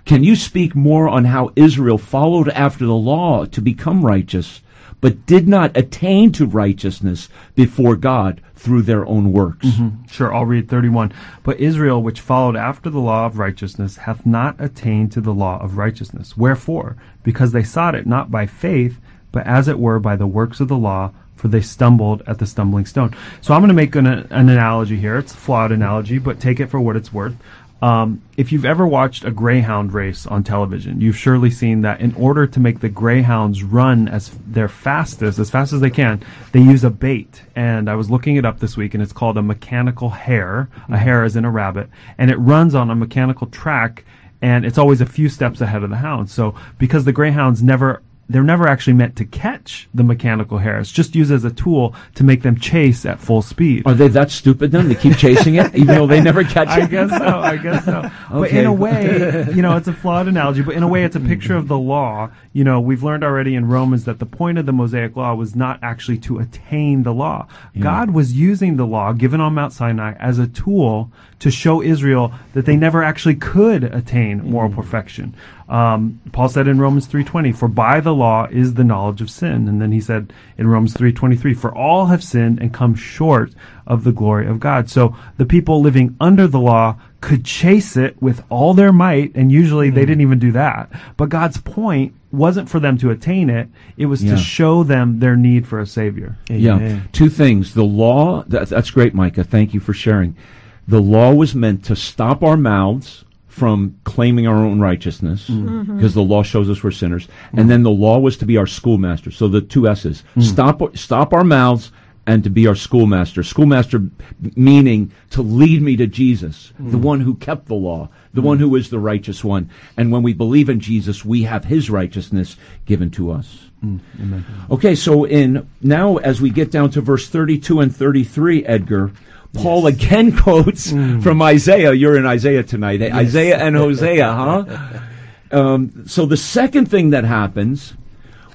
Can you speak more on how Israel followed after the law to become righteous, but did not attain to righteousness before God through their own works? Mm-hmm. Sure, I'll read 31. But Israel, which followed after the law of righteousness, hath not attained to the law of righteousness. Wherefore? Because they sought it not by faith, but as it were by the works of the law, for they stumbled at the stumbling stone. So I'm going to make an, an analogy here. It's a flawed analogy, but take it for what it's worth. Um, if you've ever watched a greyhound race on television, you've surely seen that in order to make the greyhounds run as their fastest, as fast as they can, they use a bait. And I was looking it up this week, and it's called a mechanical hare. A hare is in a rabbit, and it runs on a mechanical track, and it's always a few steps ahead of the hounds. So because the greyhounds never they're never actually meant to catch the mechanical hares, just used as a tool to make them chase at full speed. Are they that stupid then? They keep chasing it, even though they never catch I it? I guess so. I guess so. But in a way, you know, it's a flawed analogy. But in a way, it's a picture of the law. You know, we've learned already in Romans that the point of the Mosaic law was not actually to attain the law. God was using the law given on Mount Sinai as a tool to show Israel that they never actually could attain moral mm-hmm. perfection. Um, Paul said in Romans 3:20, "For by the law is the knowledge of sin." And then he said in Romans 3:23, "For all have sinned and come short of the glory of God." So the people living under the law could chase it with all their might, and usually they didn't even do that. But God's point wasn't for them to attain it; it was Yeah. to show them their need for a savior. Yeah. Amen. Two things. The law, that, that's great, Micah. Thank you for sharing. The law was meant to stop our mouths from claiming our own righteousness mm-hmm. Mm-hmm. because the law shows us we're sinners. And then the law was to be our schoolmaster. So the two S's. Mm-hmm. Stop, stop our mouths and to be our schoolmaster. Schoolmaster meaning to lead me to Jesus, the one who kept the law, the one who is the righteous one. And when we believe in Jesus, we have his righteousness given to us. Okay, so in now as we get down to verse 32 and 33, Edgar, Paul again quotes from Isaiah. You're in Isaiah tonight. eh? Isaiah and Hosea, huh? Um, so the second thing that happens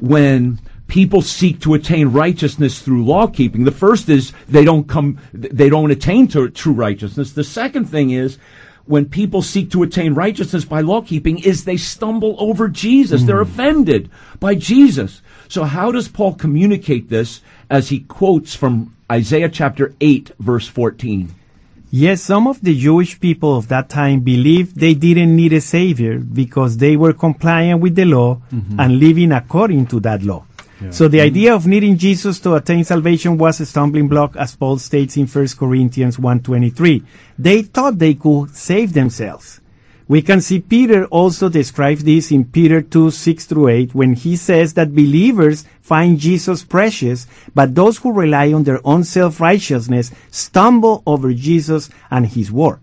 when people seek to attain righteousness through law keeping, the first is they don't come, they don't attain to true righteousness. The second thing is when people seek to attain righteousness by law keeping is they stumble over Jesus. They're offended by Jesus. So how does Paul communicate this as he quotes from Isaiah chapter 8 verse 14? Yes, some of the Jewish people of that time believed they didn't need a savior because they were compliant with the law mm-hmm. and living according to that law. So the mm-hmm. idea of needing Jesus to attain salvation was a stumbling block as Paul states in 1 Corinthians 1:23. They thought they could save themselves. We can see Peter also describe this in Peter 2, 6 through 8, when he says that believers find Jesus precious, but those who rely on their own self-righteousness stumble over Jesus and his word.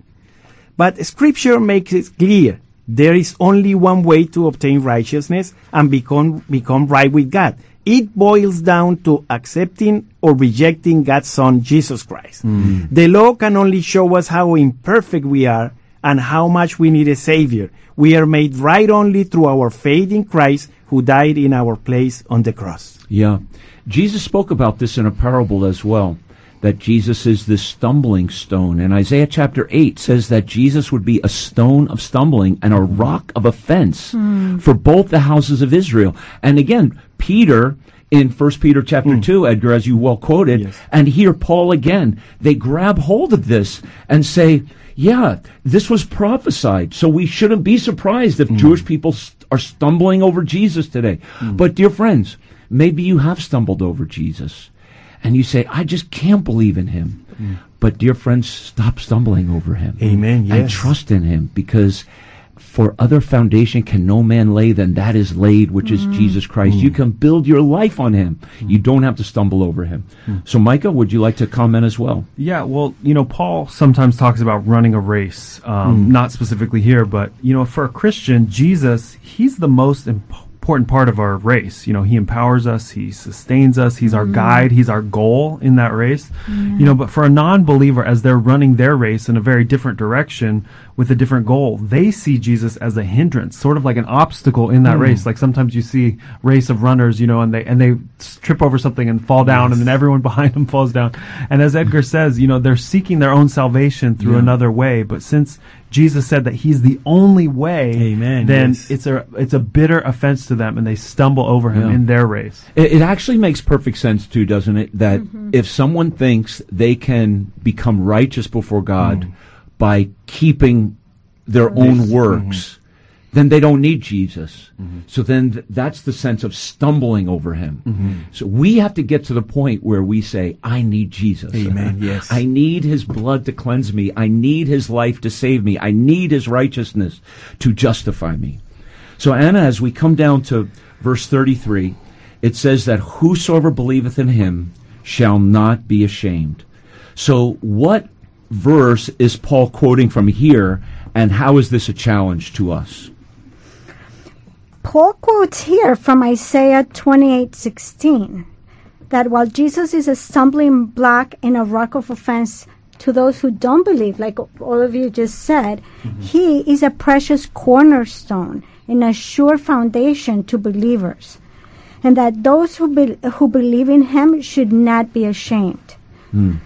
But scripture makes it clear there is only one way to obtain righteousness and become, become right with God. It boils down to accepting or rejecting God's Son, Jesus Christ. Mm. The law can only show us how imperfect we are and how much we need a Savior. We are made right only through our faith in Christ who died in our place on the cross. Yeah. Jesus spoke about this in a parable as well. That Jesus is this stumbling stone. And Isaiah chapter 8 says that Jesus would be a stone of stumbling and a rock of offense hmm. for both the houses of Israel. And again, Peter in 1 Peter chapter hmm. 2, Edgar, as you well quoted, Yes. and here Paul again, they grab hold of this and say, yeah, this was prophesied, so we shouldn't be surprised if hmm. Jewish people st- are stumbling over Jesus today. Hmm. But dear friends, maybe you have stumbled over Jesus and you say, I just can't believe in him. But dear friends, stop stumbling over him. Amen, And trust in him because for other foundation can no man lay than that is laid, which is mm. Jesus Christ. You mm. can build your life on him. Mm. You don't have to stumble over him. So Micah, would you like to comment as well? Yeah, well, you know, Paul sometimes talks about running a race, um, not specifically here, but, you know, for a Christian, Jesus, he's the most imp- important part of our race. You know, he empowers us, he sustains us, he's our mm-hmm. guide, he's our goal in that race. Mm-hmm. You know, but for a non believer, as they're running their race in a very different direction with a different goal, they see Jesus as a hindrance, sort of like an obstacle in that mm. race. Like sometimes you see race of runners, you know, and they and they trip over something and fall down, and then everyone behind them falls down. And as Edgar says, you know, they're seeking their own salvation through Yeah. another way. But since Jesus said that He's the only way, Amen, then yes. it's a it's a bitter offense to them, and they stumble over Him Yeah. in their race. It, it actually makes perfect sense too, doesn't it? That mm-hmm. if someone thinks they can become righteous before God mm. by keeping their own works, mm. Then they don't need Jesus. Mm-hmm. So then th- that's the sense of stumbling over him. Mm-hmm. So we have to get to the point where we say, I need Jesus. Amen, yes. I need his blood to cleanse me. I need his life to save me. I need his righteousness to justify me. So, Anna, as we come down to verse 33, it says that whosoever believeth in him shall not be ashamed. So, what verse is Paul quoting from here, and how is this a challenge to us? Paul quotes here from Isaiah 28:16 that while Jesus is a stumbling block and a rock of offense to those who don't believe, like all of you just said, he is a precious cornerstone and a sure foundation to believers, and that those who be, who believe in him should not be ashamed.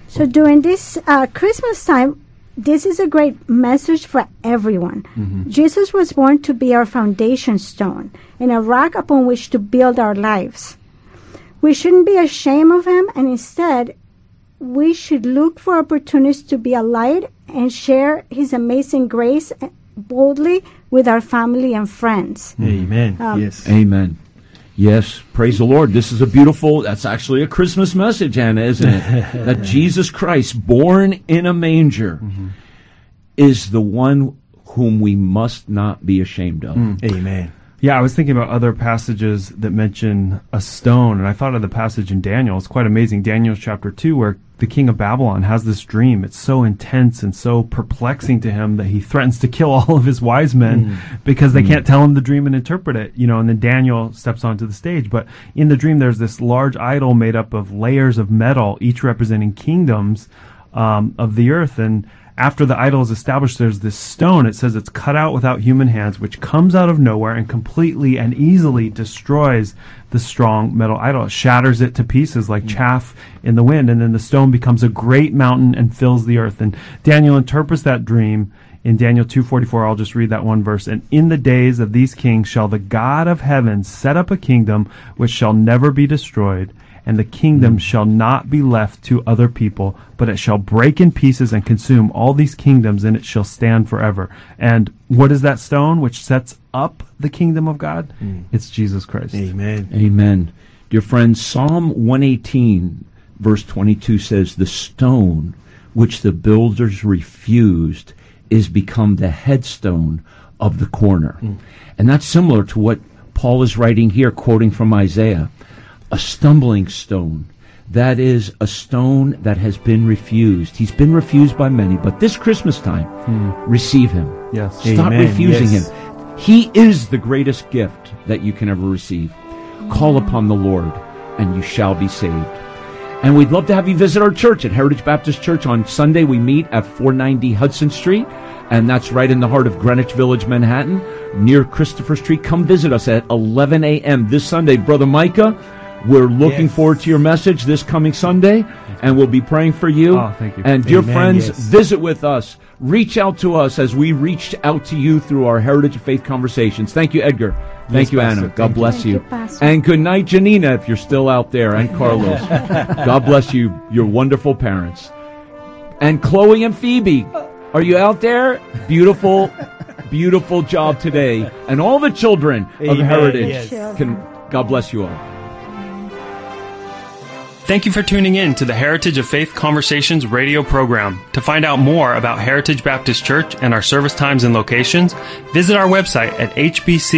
So during this uh, Christmas time, this is a great message for everyone. Jesus was born to be our foundation stone and a rock upon which to build our lives. We shouldn't be ashamed of him, and instead, we should look for opportunities to be a light and share his amazing grace boldly with our family and friends. Amen. Um, yes. Amen. Yes, praise the Lord. This is a beautiful, that's actually a Christmas message, Anna, isn't it? that Jesus Christ, born in a manger, mm-hmm. is the one whom we must not be ashamed of. Mm. Amen. Yeah, I was thinking about other passages that mention a stone, and I thought of the passage in Daniel. It's quite amazing. Daniel chapter 2, where the king of Babylon has this dream. It's so intense and so perplexing to him that he threatens to kill all of his wise men because they can't tell him the dream and interpret it, you know, and then Daniel steps onto the stage. But in the dream, there's this large idol made up of layers of metal, each representing kingdoms um, of the earth. And after the idol is established, there's this stone. It says it's cut out without human hands, which comes out of nowhere and completely and easily destroys the strong metal idol. It shatters it to pieces like hmm. chaff in the wind, and then the stone becomes a great mountain and fills the earth. And Daniel interprets that dream in Daniel 2:44 I'll just read that one verse and in the days of these kings shall the God of heaven set up a kingdom which shall never be destroyed and the kingdom hmm. shall not be left to other people, but it shall break in pieces and consume all these kingdoms, and it shall stand forever. And what is that stone which sets up the kingdom of God? Hmm. It's Jesus Christ. Amen. Amen. Dear friends, Psalm 118, verse 22 says, The stone which the builders refused is become the headstone of the corner. Hmm. And that's similar to what Paul is writing here, quoting from Isaiah. A stumbling stone. That is a stone that has been refused. He's been refused by many, but this Christmas time, hmm. receive him. Yes. Stop Amen. refusing Yes. him. He is the greatest gift that you can ever receive. Call upon the Lord, and you shall be saved. And we'd love to have you visit our church at Heritage Baptist Church on Sunday. We meet at 490 Hudson Street, and that's right in the heart of Greenwich Village, Manhattan, near Christopher Street. Come visit us at 11 a.m. this Sunday. Brother Micah, we're looking Yes. forward to your message this coming Sunday, and we'll be praying for you. Oh, thank you. And dear Amen, friends, yes. visit with us. Reach out to us as we reached out to you through our Heritage of Faith conversations. Thank you, Edgar. Thank Yes, you, Pastor. Anna. God Thank bless you. you, And good night, Janina, if you're still out there, and Carlos. God bless you, your wonderful parents. And Chloe and Phoebe, are you out there? Beautiful, beautiful job today. And all the children of Amen, Heritage. yes. Can, God bless you all. Thank you for tuning in to the Heritage of Faith Conversations radio program. To find out more about Heritage Baptist Church and our service times and locations, visit our website at hbcnyc.org.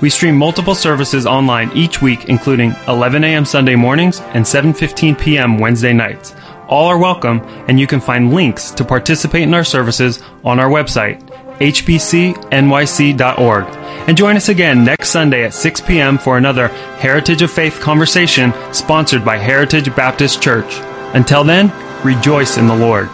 We stream multiple services online each week, including 11 a.m. Sunday mornings and 7:15 p.m. Wednesday nights. All are welcome, and you can find links to participate in our services on our website, hbcnyc.org. And join us again next Sunday at 6 p.m. for another Heritage of Faith conversation sponsored by Heritage Baptist Church. Until then, rejoice in the Lord.